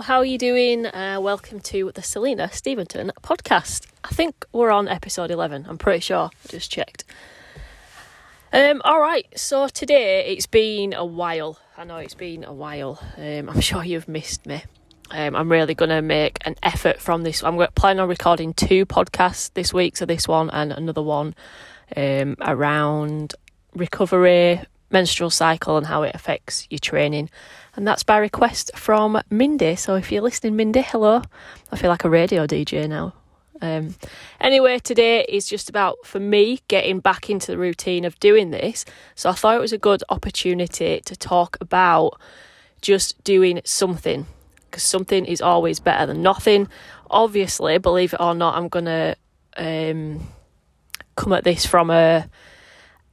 How are you doing? Uh, welcome to the Selena Steventon podcast. I think we're on episode 11, I'm pretty sure. I just checked. Um, all right, so today it's been a while. I know it's been a while. Um, I'm sure you've missed me. Um, I'm really going to make an effort from this. I'm planning on recording two podcasts this week, so this one and another one um, around recovery, menstrual cycle, and how it affects your training. And that's by request from Mindy. So if you're listening, Mindy, hello. I feel like a radio DJ now. Um, anyway, today is just about for me getting back into the routine of doing this. So I thought it was a good opportunity to talk about just doing something because something is always better than nothing. Obviously, believe it or not, I'm gonna um, come at this from a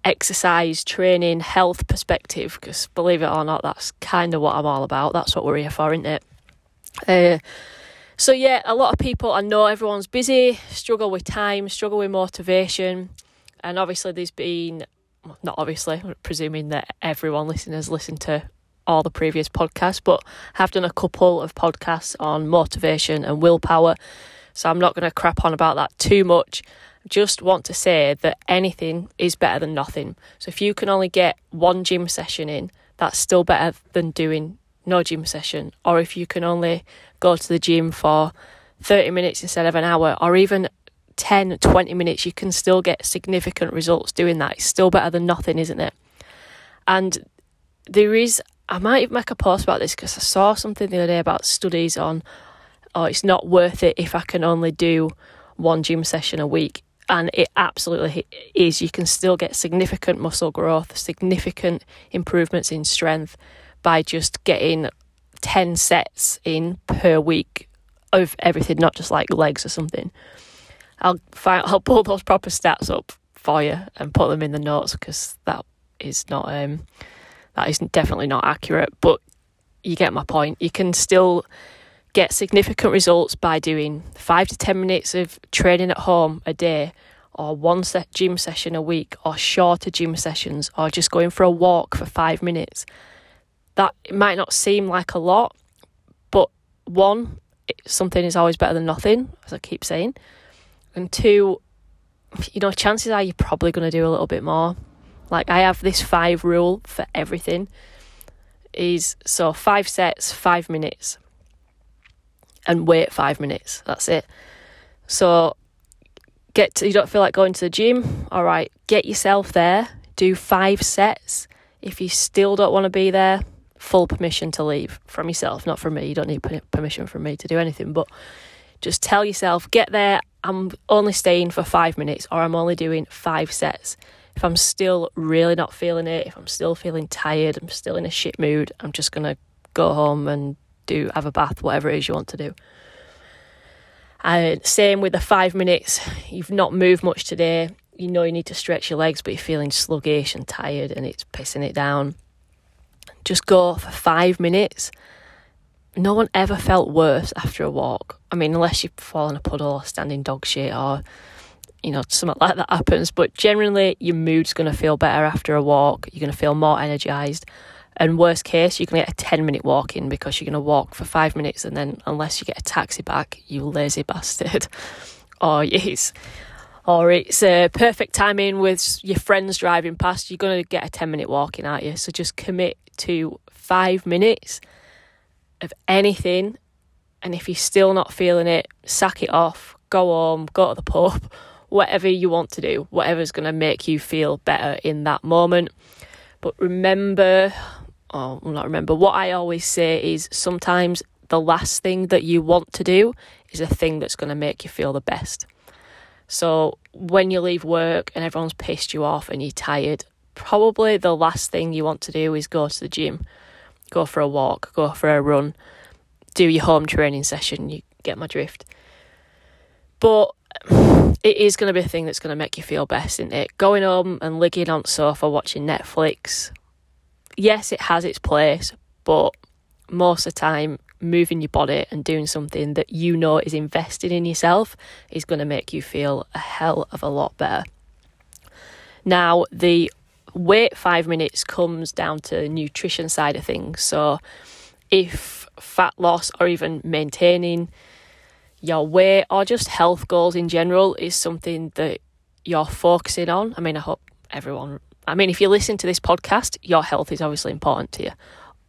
exercise, training, health perspective because believe it or not, that's kind of what I'm all about. That's what we're here for, isn't it? Uh, so yeah, a lot of people I know everyone's busy, struggle with time, struggle with motivation, and obviously there's been not obviously, presuming that everyone listening has listened to all the previous podcasts, but have done a couple of podcasts on motivation and willpower. So I'm not going to crap on about that too much. Just want to say that anything is better than nothing. So if you can only get one gym session in, that's still better than doing no gym session. Or if you can only go to the gym for 30 minutes instead of an hour, or even 10, 20 minutes, you can still get significant results doing that. It's still better than nothing, isn't it? And there is, I might even make a post about this because I saw something the other day about studies on, oh, it's not worth it if I can only do one gym session a week. And it absolutely is. You can still get significant muscle growth, significant improvements in strength by just getting 10 sets in per week of everything, not just like legs or something. I'll find, I'll pull those proper stats up for you and put them in the notes because that is not um that is definitely not accurate. But you get my point. You can still get significant results by doing five to ten minutes of training at home a day, or one set gym session a week, or shorter gym sessions, or just going for a walk for five minutes that it might not seem like a lot, but one, something is always better than nothing, as I keep saying. And two, you know, chances are you're probably going to do a little bit more. Like I have this five rule for everything. Is so five sets, five minutes, and wait five minutes. That's it. So get to, you don't feel like going to the gym. All right, get yourself there. Do five sets. If you still don't want to be there, full permission to leave from yourself, not from me. You don't need permission from me to do anything, but just tell yourself, get there. I'm only staying for five minutes, or I'm only doing five sets. If I'm still really not feeling it, if I'm still feeling tired, I'm still in a shit mood, I'm just gonna go home and do have a bath, whatever it is you want to do. And same with the five minutes. You've not moved much today. You know you need to stretch your legs, but you're feeling sluggish and tired, and it's pissing it down just go for five minutes. No one ever felt worse after a walk. I mean, unless you fall in a puddle or standing dog shit or, you know, something like that happens. But generally, your mood's going to feel better after a walk. You're going to feel more energized. And worst case, you're going to get a 10 minute walk in because you're going to walk for five minutes and then, unless you get a taxi back, you lazy bastard. or oh, yes. Or it's a perfect timing with your friends driving past, you're going to get a 10 minute walk in, aren't you? So just commit to five minutes of anything. And if you're still not feeling it, sack it off, go home, go to the pub, whatever you want to do, whatever's going to make you feel better in that moment. But remember, oh, I'm not remember, what I always say is sometimes the last thing that you want to do is a thing that's going to make you feel the best. So when you leave work and everyone's pissed you off and you're tired, probably the last thing you want to do is go to the gym, go for a walk, go for a run, do your home training session. You get my drift. But it is going to be a thing that's going to make you feel best, isn't it? Going home and ligging on the sofa watching Netflix. Yes, it has its place, but most of the time, moving your body and doing something that you know is invested in yourself is going to make you feel a hell of a lot better. Now, the wait five minutes comes down to nutrition side of things. So, if fat loss or even maintaining your weight or just health goals in general is something that you're focusing on. I mean, I hope everyone, I mean, if you listen to this podcast, your health is obviously important to you,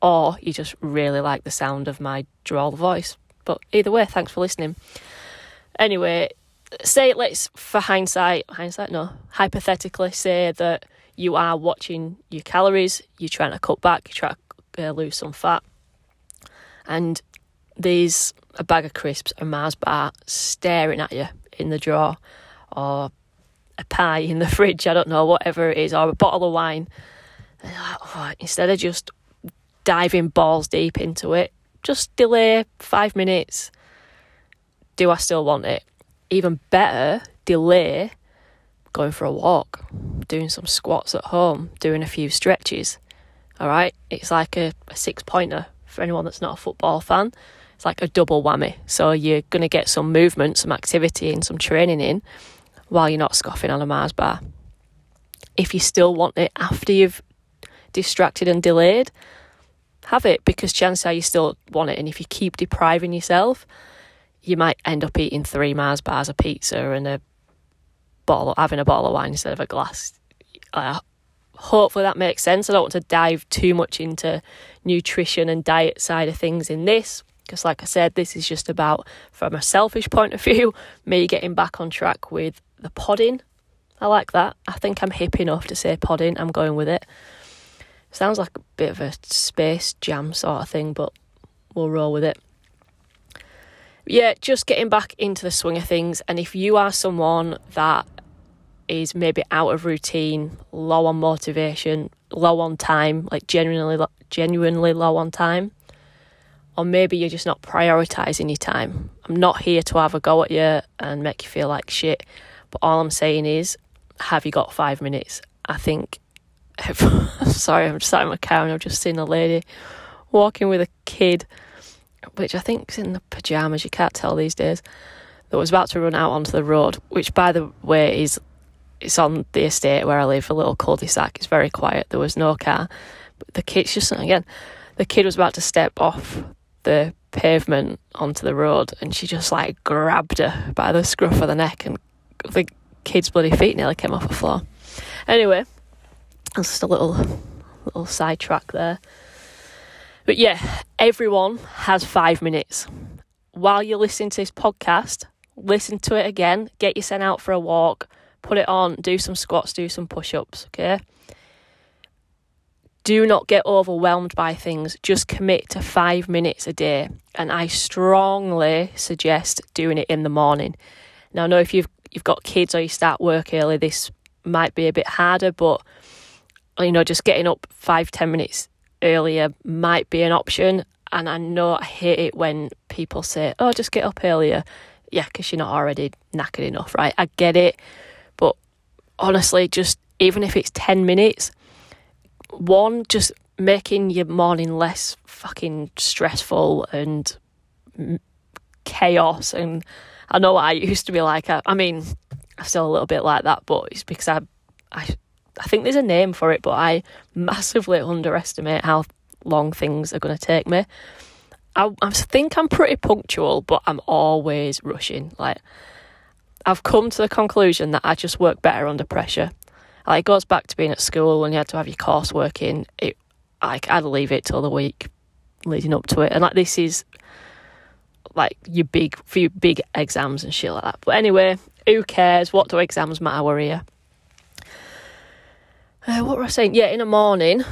or you just really like the sound of my drawl voice. But either way, thanks for listening. Anyway, say let's for hindsight, hindsight, no, hypothetically say that you are watching your calories, you're trying to cut back, you're trying to uh, lose some fat, and there's a bag of crisps, a Mars bar staring at you in the drawer, or a pie in the fridge, I don't know, whatever it is, or a bottle of wine. Instead of just diving balls deep into it, just delay five minutes. Do I still want it? Even better, delay going for a walk, doing some squats at home, doing a few stretches. All right, it's like a, a six pointer for anyone that's not a football fan. It's like a double whammy. So you're going to get some movement, some activity, and some training in while you're not scoffing on a Mars bar. If you still want it after you've distracted and delayed, have it because chances are you still want it. And if you keep depriving yourself, you might end up eating three Mars bars of pizza and a bottle, having a bottle of wine instead of a glass. Uh, hopefully that makes sense. I don't want to dive too much into nutrition and diet side of things in this because, like I said, this is just about, from a selfish point of view, me getting back on track with the podding. I like that. I think I'm hip enough to say podding. I'm going with it. Sounds like a bit of a space jam sort of thing, but we'll roll with it. Yeah, just getting back into the swing of things. And if you are someone that is maybe out of routine, low on motivation, low on time, like genuinely, genuinely low on time, or maybe you're just not prioritizing your time. I'm not here to have a go at you and make you feel like shit, but all I'm saying is, have you got five minutes? I think sorry, I'm just sat in my car and I've just seen a lady walking with a kid, which I think's in the pajamas. You can't tell these days. That was about to run out onto the road, which, by the way, is it's on the estate where I live, a little cul-de-sac. It's very quiet. There was no car. But the kid's just again. The kid was about to step off the pavement onto the road, and she just like grabbed her by the scruff of the neck, and the kid's bloody feet nearly came off the floor. Anyway, that's just a little little sidetrack there. But yeah, everyone has five minutes. While you're listening to this podcast, listen to it again, get you sent out for a walk, put it on, do some squats, do some push ups, okay? Do not get overwhelmed by things. Just commit to five minutes a day. And I strongly suggest doing it in the morning. Now, I know if you've you've got kids or you start work early, this might be a bit harder, but you know, just getting up five, ten minutes earlier might be an option. And I know I hate it when people say, oh, just get up earlier. Yeah, because you're not already knackered enough, right? I get it. But honestly, just even if it's 10 minutes, one, just making your morning less fucking stressful and chaos. And I know I used to be like. I, I mean, I'm still a little bit like that, but it's because I, I I think there's a name for it, but I massively underestimate how long things are going to take me. I, I think I'm pretty punctual, but I'm always rushing. Like, I've come to the conclusion that I just work better under pressure. Like, it goes back to being at school when you had to have your coursework in. It, I'd leave it till the week leading up to it, and like this is like your big few big exams and shit like that. But anyway, who cares? What do exams matter? You? uh, what were I saying? Yeah, in the morning,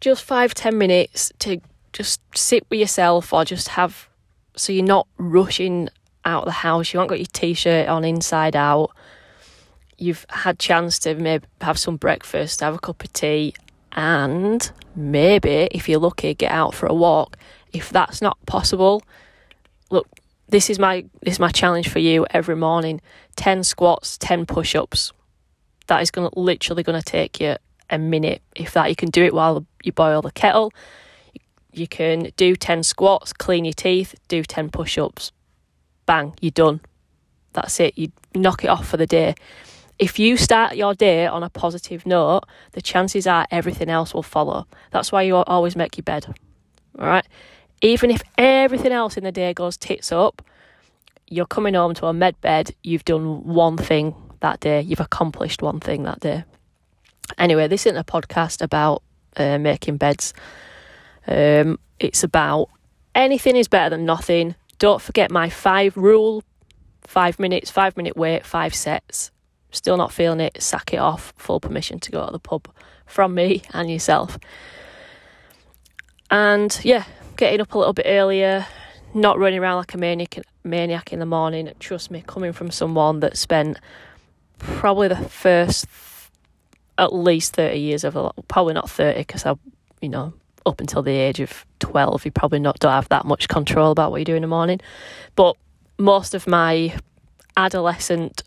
just five, ten minutes to just sit with yourself or just have, so you're not rushing out of the house. You haven't got your t shirt on inside out. You've had chance to maybe have some breakfast, have a cup of tea, and maybe, if you're lucky, get out for a walk. If that's not possible, look, this is my this is my challenge for you every morning. Ten squats, ten push-ups. That is gonna literally gonna take you a minute, if that. You can do it while you boil the kettle. You can do 10 squats, clean your teeth, do 10 push ups. Bang, you're done. That's it. You knock it off for the day. If you start your day on a positive note, the chances are everything else will follow. That's why you always make your bed. All right. even if everything else in the day goes tits up, you're coming home to a med bed, you've done one thing that day, you've accomplished one thing that day. Anyway, this isn't a podcast about uh, making beds. Um, it's about anything is better than nothing. Don't forget my five rule five minutes, five minute wait, five sets. Still not feeling it, sack it off. Full permission to go to the pub from me and yourself. And yeah, getting up a little bit earlier, not running around like a maniac, maniac in the morning. Trust me, coming from someone that spent probably the first at least 30 years of a probably not 30 because I, you know, up until the age of 12, you probably not don't have that much control about what you do in the morning. But most of my adolescent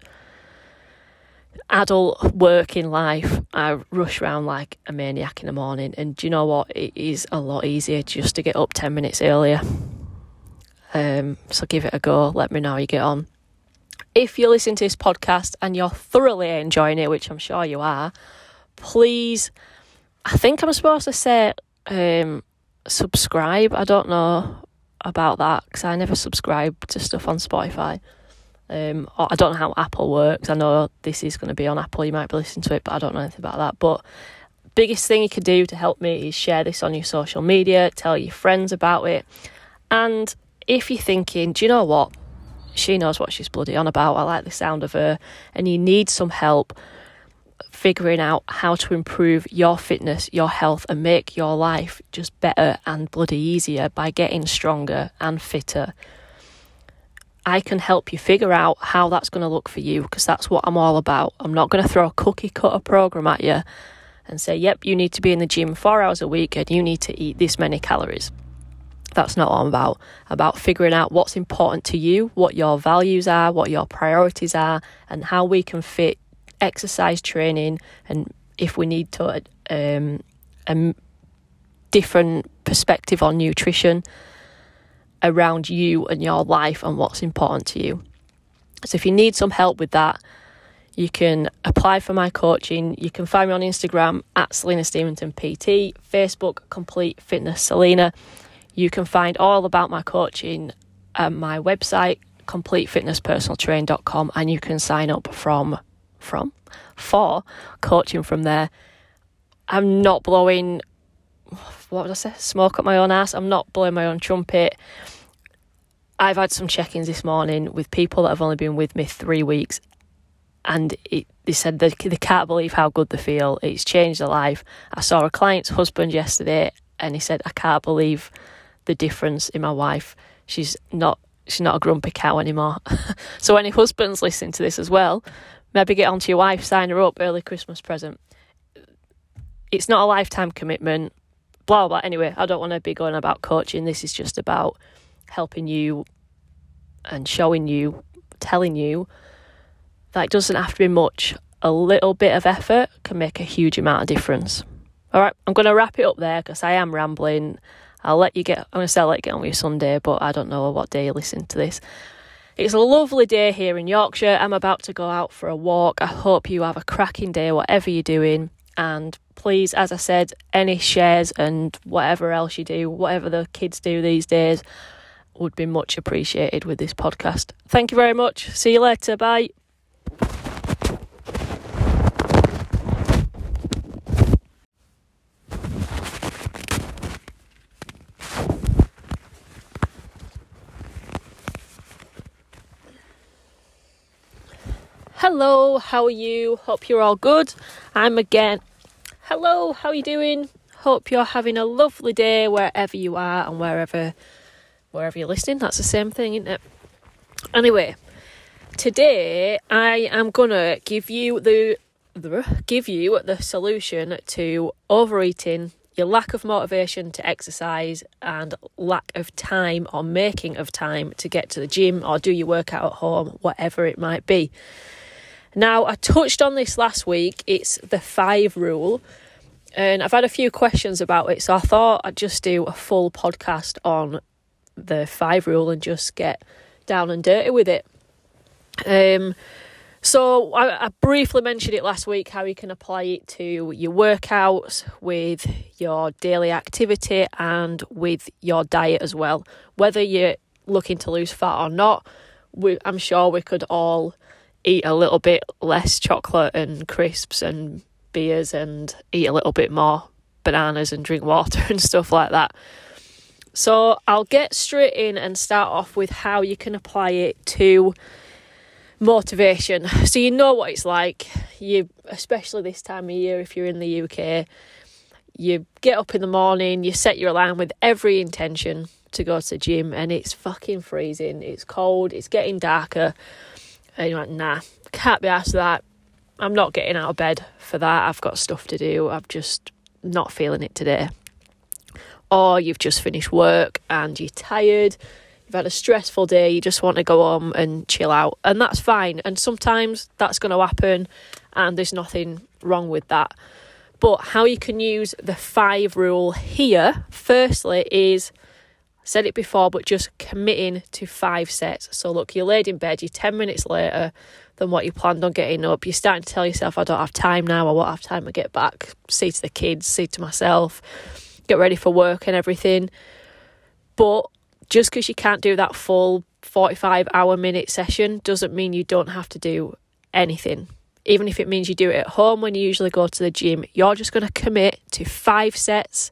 adult working life, I rush around like a maniac in the morning. And do you know what? It is a lot easier just to get up 10 minutes earlier. Um, so give it a go. Let me know how you get on. If you're listening to this podcast and you're thoroughly enjoying it, which I'm sure you are, please, I think I'm supposed to say um, subscribe. I don't know about that because I never subscribe to stuff on Spotify. Um, I don't know how Apple works. I know this is going to be on Apple. You might be listening to it, but I don't know anything about that. But biggest thing you can do to help me is share this on your social media, tell your friends about it, and if you're thinking, do you know what? She knows what she's bloody on about. I like the sound of her, and you need some help figuring out how to improve your fitness, your health, and make your life just better and bloody easier by getting stronger and fitter. I can help you figure out how that's going to look for you because that's what I'm all about. I'm not going to throw a cookie cutter program at you and say, yep, you need to be in the gym four hours a week and you need to eat this many calories. That's not what I'm about. About figuring out what's important to you, what your values are, what your priorities are, and how we can fit exercise training and if we need to um, a different perspective on nutrition around you and your life and what's important to you. So if you need some help with that, you can apply for my coaching. You can find me on Instagram at Selena Stevenson PT, Facebook Complete Fitness Selena. You can find all about my coaching at my website, completefitnesspersonaltrain.com, and you can sign up from from for coaching from there. I'm not blowing what would I say? Smoke up my own ass. I'm not blowing my own trumpet. I've had some check-ins this morning with people that have only been with me three weeks, and it, they said they, they can't believe how good they feel. It's changed their life. I saw a client's husband yesterday, and he said, "I can't believe the difference in my wife. She's not she's not a grumpy cow anymore." so, any husbands listening to this as well, maybe get onto your wife, sign her up, early Christmas present. It's not a lifetime commitment, blah, blah. Anyway, I don't want to be going about coaching. This is just about helping you and showing you, telling you that it doesn't have to be much. A little bit of effort can make a huge amount of difference. All right, I'm going to wrap it up there because I am rambling. I'll let you get, I'm going to say I'll let you get on with your Sunday, but I don't know what day you listen to this. It's a lovely day here in Yorkshire. I'm about to go out for a walk. I hope you have a cracking day, whatever you're doing. And please, as I said, any shares and whatever else you do, whatever the kids do these days, would be much appreciated with this podcast. Thank you very much. See you later. Bye. Hello, how are you? Hope you're all good. I'm again. Hello, how are you doing? Hope you're having a lovely day wherever you are and wherever wherever you're listening. That's the same thing, isn't it? Anyway, today I am gonna give you the, the give you the solution to overeating, your lack of motivation to exercise, and lack of time or making of time to get to the gym or do your workout at home, whatever it might be. Now, I touched on this last week. It's the five rule. And I've had a few questions about it. So I thought I'd just do a full podcast on the five rule and just get down and dirty with it. Um, So I, I, briefly mentioned it last week how you can apply it to your workouts with your daily activity and with your diet as well. Whether you're looking to lose fat or not, we, I'm sure we could all eat a little bit less chocolate and crisps and beers and eat a little bit more bananas and drink water and stuff like that. So I'll get straight in and start off with how you can apply it to motivation. So you know what it's like. You especially this time of year if you're in the UK, you get up in the morning, you set your alarm with every intention to go to the gym and it's fucking freezing, it's cold, it's getting darker. And you're like, nah, can't be asked that. I'm not getting out of bed for that. I've got stuff to do. I'm just not feeling it today. Or you've just finished work and you're tired you've had a stressful day, you just want to go home and chill out, and that's fine. And sometimes that's going to happen, and there's nothing wrong with that. But how you can use the five rule here, firstly, is said it before, but just committing to five sets. So, look, you're laid in bed, you're 10 minutes later than what you planned on getting up. You're starting to tell yourself, I don't have time now, I won't have time to get back, see to the kids, see to myself, get ready for work and everything. But just because you can't do that full 45 hour minute session doesn't mean you don't have to do anything. Even if it means you do it at home when you usually go to the gym, you're just going to commit to five sets,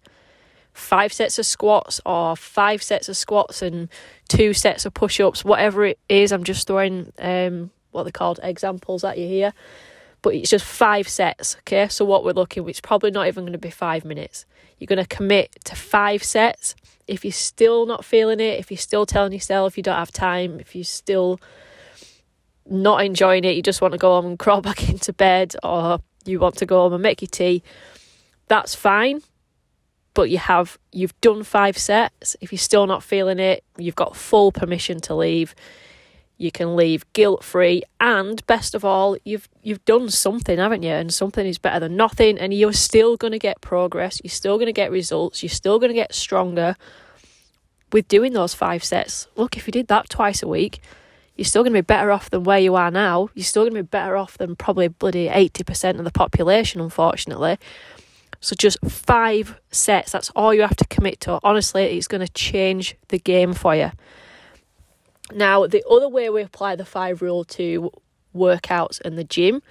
five sets of squats, or five sets of squats and two sets of push ups, whatever it is. I'm just throwing um, what they're called examples at you here. But it's just five sets, okay? So what we're looking, it's probably not even going to be five minutes. You're going to commit to five sets if you're still not feeling it, if you're still telling yourself you don't have time, if you're still not enjoying it, you just want to go home and crawl back into bed, or you want to go home and make your tea, that's fine. But you have you've done five sets. If you're still not feeling it, you've got full permission to leave. You can leave guilt free, and best of all, you've you've done something, haven't you? And something is better than nothing. And you're still going to get progress. You're still going to get results. You're still going to get stronger with doing those five sets. Look, if you did that twice a week, you're still going to be better off than where you are now. You're still going to be better off than probably bloody 80% of the population, unfortunately. So just five sets, that's all you have to commit to. Honestly, it's going to change the game for you. Now, the other way we apply the five rule to workouts and the gym,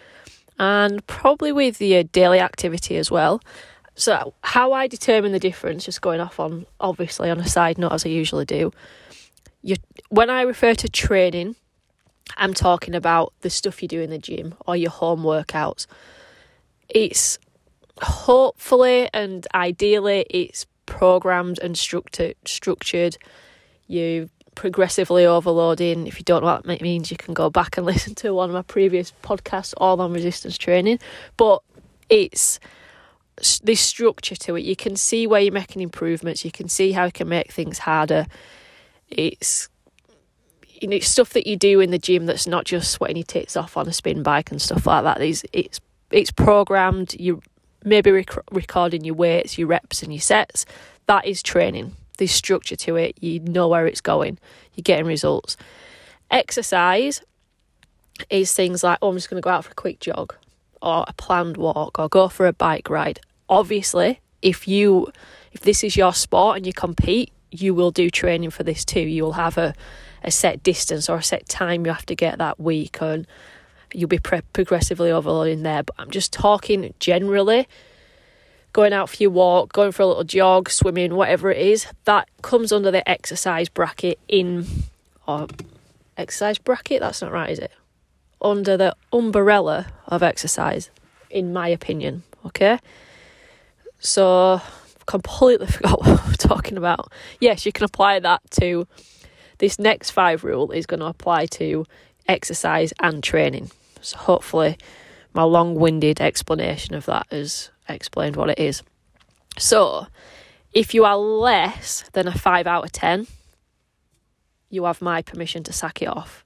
and probably with your daily activity as well, so, how I determine the difference, just going off on obviously on a side note as I usually do, you when I refer to training, I'm talking about the stuff you do in the gym or your home workouts. It's hopefully and ideally it's programmed and structured. Structured. You progressively overloading. If you don't know what that means, you can go back and listen to one of my previous podcasts all on resistance training. But it's this structure to it. You can see where you're making improvements. You can see how you can make things harder. It's you know, it's stuff that you do in the gym that's not just sweating your tits off on a spin bike and stuff like that. It's it's it's programmed. You maybe rec- recording your weights, your reps, and your sets. That is training. There's structure to it. You know where it's going. You're getting results. Exercise is things like, oh, I'm just going to go out for a quick jog, or a planned walk, or go for a bike ride obviously, if you if this is your sport and you compete, you will do training for this too. You will have a, a set distance or a set time you have to get that week, and you'll be pre- progressively overloading there. But I'm just talking generally. Going out for your walk, going for a little jog, swimming, whatever it is, that comes under the exercise bracket in or exercise bracket. That's not right, is it? Under the umbrella of exercise, in my opinion. Okay. So, completely forgot what we're talking about. Yes, you can apply that to this next five rule is going to apply to exercise and training. So, hopefully, my long winded explanation of that has explained what it is. So, if you are less than a 5 out of 10, you have my permission to sack it off.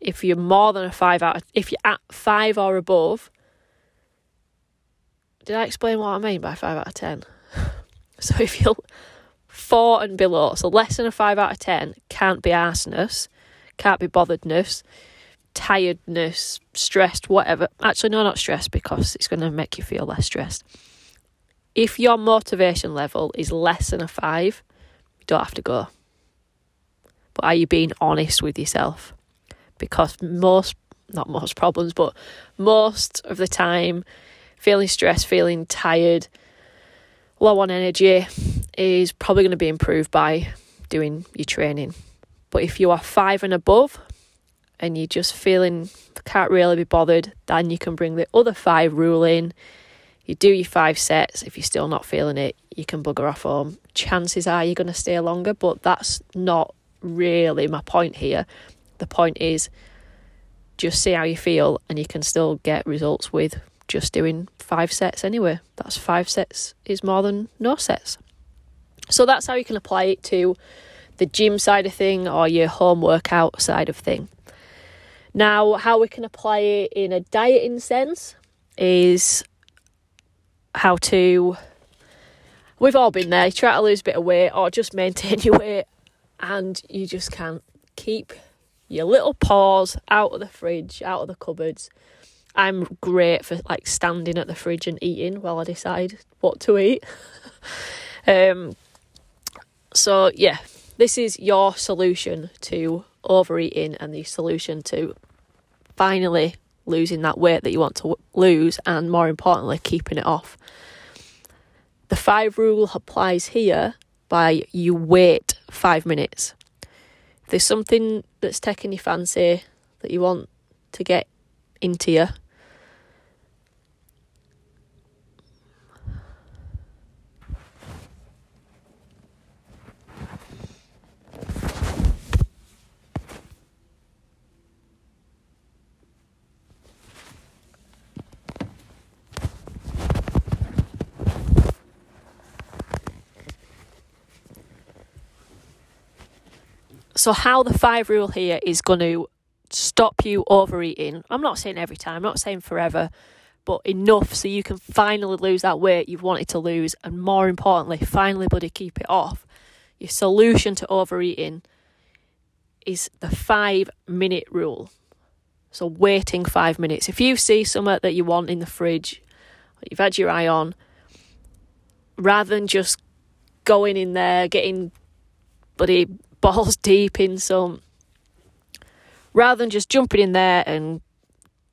If you're more than a 5 out of, if you're at 5 or above, did I explain what I mean by 5 out of 10? so if you're 4 and below, so less than a 5 out of 10, can't be arseness, can't be botheredness. Tiredness, stressed, whatever. Actually, no, not stressed because it's going to make you feel less stressed. If your motivation level is less than a five, you don't have to go. But are you being honest with yourself? Because most, not most problems, but most of the time, feeling stressed, feeling tired, low on energy is probably going to be improved by doing your training. But if you are five and above and you're just feeling can't really be bothered, then you can bring the other five rule in. You do your five sets. If you're still not feeling it, you can bugger off home. Chances are you're going to stay longer, but that's not really my point here. The point is just see how you feel, and you can still get results with just doing five sets anyway. That's five sets is more than no sets. So that's how you can apply it to the gym side of thing or your home workout side of thing. Now, how we can apply it in a dieting sense is how to. We've all been there. You try to lose a bit of weight or just maintain your weight, and you just can't keep your little paws out of the fridge, out of the cupboards. I'm great for like standing at the fridge and eating while I decide what to eat. um, so yeah, this is your solution to overeating and the solution to finally losing that weight that you want to lose and more importantly keeping it off. The 5 rule applies here by you wait 5 minutes. If there's something that's taking your fancy that you want to get into you So, how the five rule here is going to stop you overeating. I'm not saying every time, I'm not saying forever, but enough so you can finally lose that weight you've wanted to lose, and more importantly, finally, buddy, keep it off. Your solution to overeating is the five minute rule. So, waiting five minutes. If you see something that you want in the fridge, you've had your eye on, rather than just going in there, getting buddy balls deep in some. Rather than just jumping in there and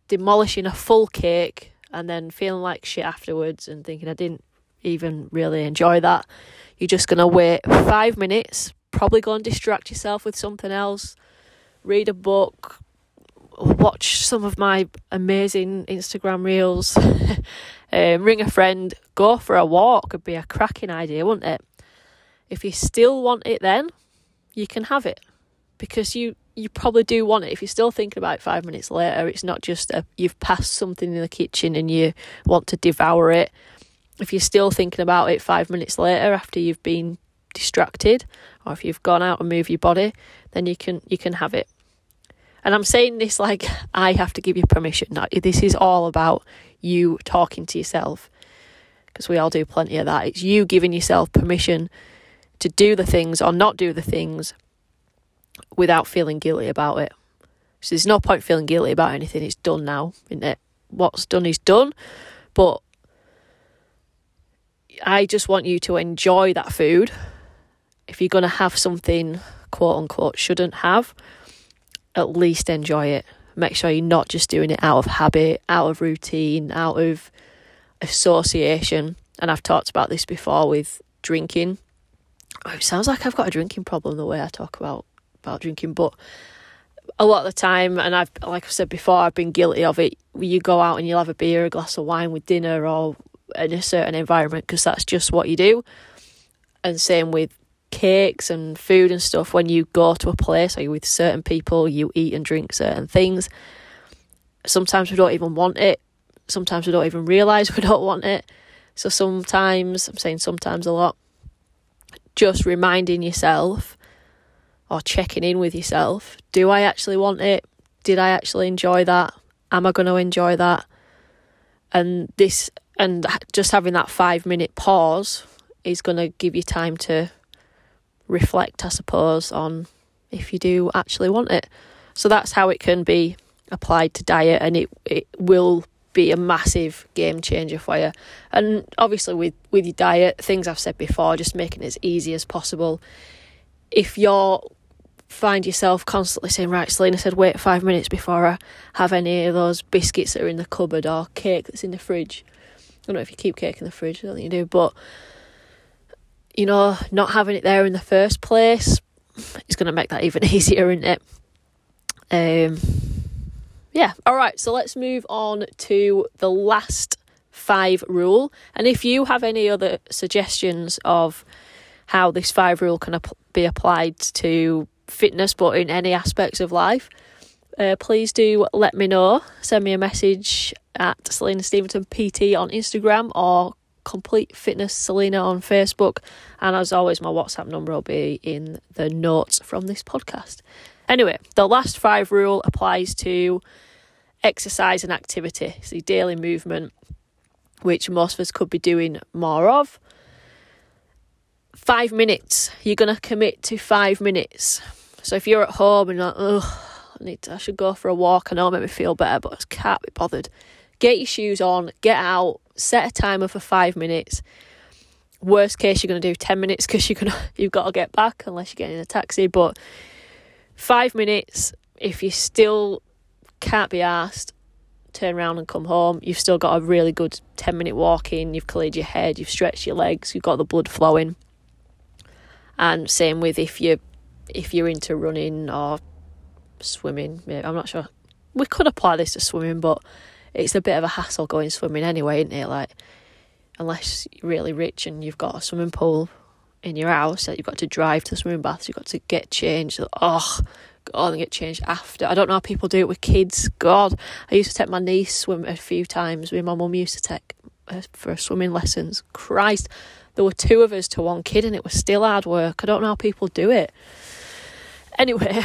demolishing a full cake and then feeling like shit afterwards and thinking I didn't even really enjoy that, you're just going to wait five minutes, probably go and distract yourself with something else, read a book, watch some of my amazing Instagram reels, um, ring a friend, go for a walk would be a cracking idea, wouldn't it? If you still want it then, you can have it. Because you you probably do want it. If you're still thinking about it five minutes later it's not just a you've passed something in the kitchen and you want to devour it. If you're still thinking about it five minutes later after you've been distracted or if you've gone out and moved your body then you can you can have it. And i'm saying this like i have to give you permission. This is all about you talking to yourself. Because we all do plenty of that. It's you giving yourself permission to do the things or not do the things without feeling guilty about it. So there's no point feeling guilty about anything. It's done now, isn't it? What's done is done. But I just want you to enjoy that food. If you're going to have something, quote unquote, shouldn't have, at least enjoy it. Make sure you're not just doing it out of habit, out of routine, out of association. And I've talked about this before with drinking. Oh, it sounds like I've got a drinking problem the way I talk about about drinking, but a lot of the time, and I've like I said before, I've been guilty of it. You go out and you'll have a beer, a glass of wine with dinner, or in a certain environment because that's just what you do. And same with cakes and food and stuff. When you go to a place or you're with certain people, you eat and drink certain things. Sometimes we don't even want it. Sometimes we don't even realize we don't want it. So sometimes, I'm saying sometimes a lot, just reminding yourself or checking in with yourself do I actually want it? Did I actually enjoy that? Am I going to enjoy that? And this, and just having that five minute pause is going to give you time to reflect, I suppose, on if you do actually want it. So that's how it can be applied to diet, and it it will be a massive game changer for you. And obviously, with with your diet, things I've said before, just making it as easy as possible. If you're find yourself constantly saying, Right, Selena said, wait five minutes before I have any of those biscuits that are in the cupboard or cake that's in the fridge. I don't know if you keep cake in the fridge, I don't think you do, but you know, not having it there in the first place is going to make that even easier, isn't it? Um, yeah, all right, so let's move on to the last five rule. And if you have any other suggestions of how this five rule can be applied to fitness, but in any aspects of life, uh, please do let me know. Send me a message at Selena Stevenson PT on Instagram or Complete Fitness Selena on Facebook. And as always, my WhatsApp number will be in the notes from this podcast. Anyway, the last five rule applies to exercise and activity, so daily movement, which most of us could be doing more of. Five minutes. You're going to commit to five minutes. So if you're at home and like, oh, I need to, I should go for a walk. I know it'll make me feel better, but I can't be bothered. Get your shoes on, get out, set a timer for five minutes. Worst case, you're going to do 10 minutes because you're gonna, you've got to get back unless you're getting a taxi. But five minutes, if you're still can't be asked, turn around and come home. You've still got a really good 10 minute walk in, you've cleared your head, you've stretched your legs, you've got the blood flowing. And same with if you if you're into running or swimming, I'm not sure. We could apply this to swimming, but it's a bit of a hassle going swimming anyway, isn't it? Like, unless you're really rich and you've got a swimming pool in your house that you've got to drive to the swimming baths, you've got to get changed. Oh, God, and get changed after. I don't know how people do it with kids. God, I used to take my niece swim a few times. Me and my mum used to take her for swimming lessons. Christ, there were two of us to one kid, and it was still hard work. I don't know how people do it. Anyway,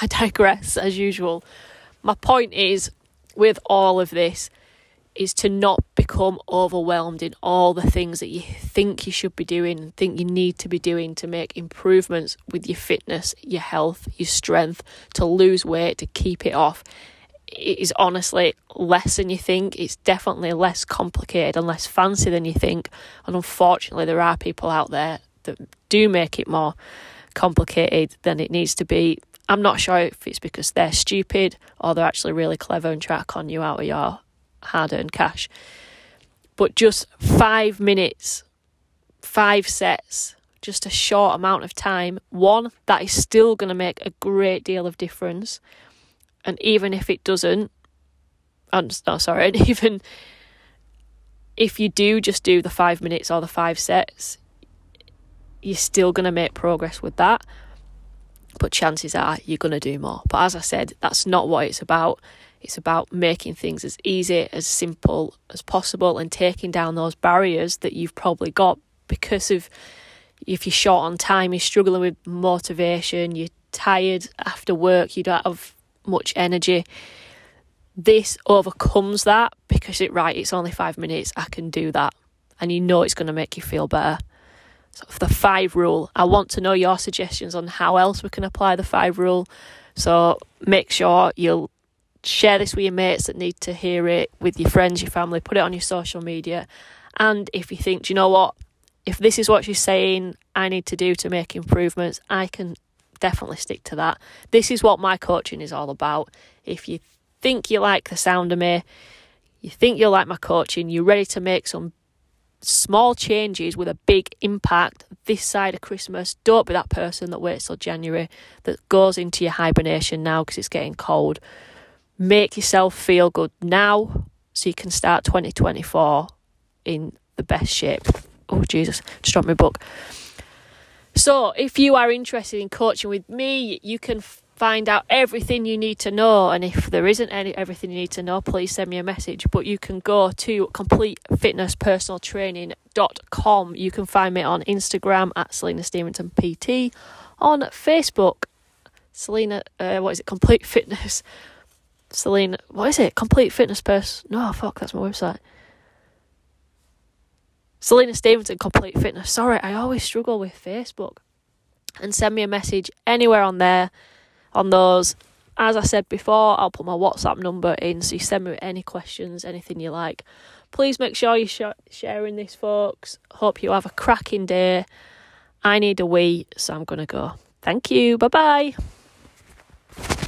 I digress as usual. My point is, with all of this, is to not become overwhelmed in all the things that you think you should be doing, and think you need to be doing to make improvements with your fitness, your health, your strength, to lose weight, to keep it off. It is honestly less than you think. It's definitely less complicated and less fancy than you think. And unfortunately, there are people out there that do make it more complicated than it needs to be. I'm not sure if it's because they're stupid or they're actually really clever and try to con you out of your hard earned cash. But just five minutes, five sets, just a short amount of time. One, that is still going to make a great deal of difference. And even if it doesn't, I'm sorry, and even if you do just do the five minutes or the five sets, you're still going to make progress with that. But chances are you're going to do more. But as I said, that's not what it's about. It's about making things as easy, as simple as possible, and taking down those barriers that you've probably got because of if you're short on time, you're struggling with motivation, you're tired after work, you don't have much energy. This overcomes that because it right, it's only five minutes, I can do that. And you know it's going to make you feel better. So the five rule. I want to know your suggestions on how else we can apply the five rule. So make sure you'll share this with your mates that need to hear it, with your friends, your family, put it on your social media. And if you think, do you know what? If this is what she's saying I need to do to make improvements, I can definitely stick to that. This is what my coaching is all about. If you think you like the sound of me, you think you like my coaching, you're ready to make some small changes with a big impact this side of Christmas, don't be that person that waits till January, that goes into your hibernation now because it's getting cold make yourself feel good now so you can start 2024 in the best shape. Oh, Jesus, just dropped my book. So, if you are interested in coaching with me, you can find out everything you need to know. And if there isn't any everything you need to know, please send me a message. But you can go to completefitnesspersonaltraining.com. You can find me on Instagram at Selena Stevenson PT, on Facebook, Selena, uh, what is it, Complete Fitness Selena, what is it? Complete Fitness Person. No, fuck, that's my website. Selena Stevenson, Complete Fitness. Sorry, I always struggle with Facebook. And send me a message anywhere on there, on those. as I said before, I'll put my WhatsApp number in so you send me any questions, anything you like. Please make sure you're sh- sharing this, folks. Hope you have a cracking day. I need a wee, so I'm going to go. Thank you. Bye bye.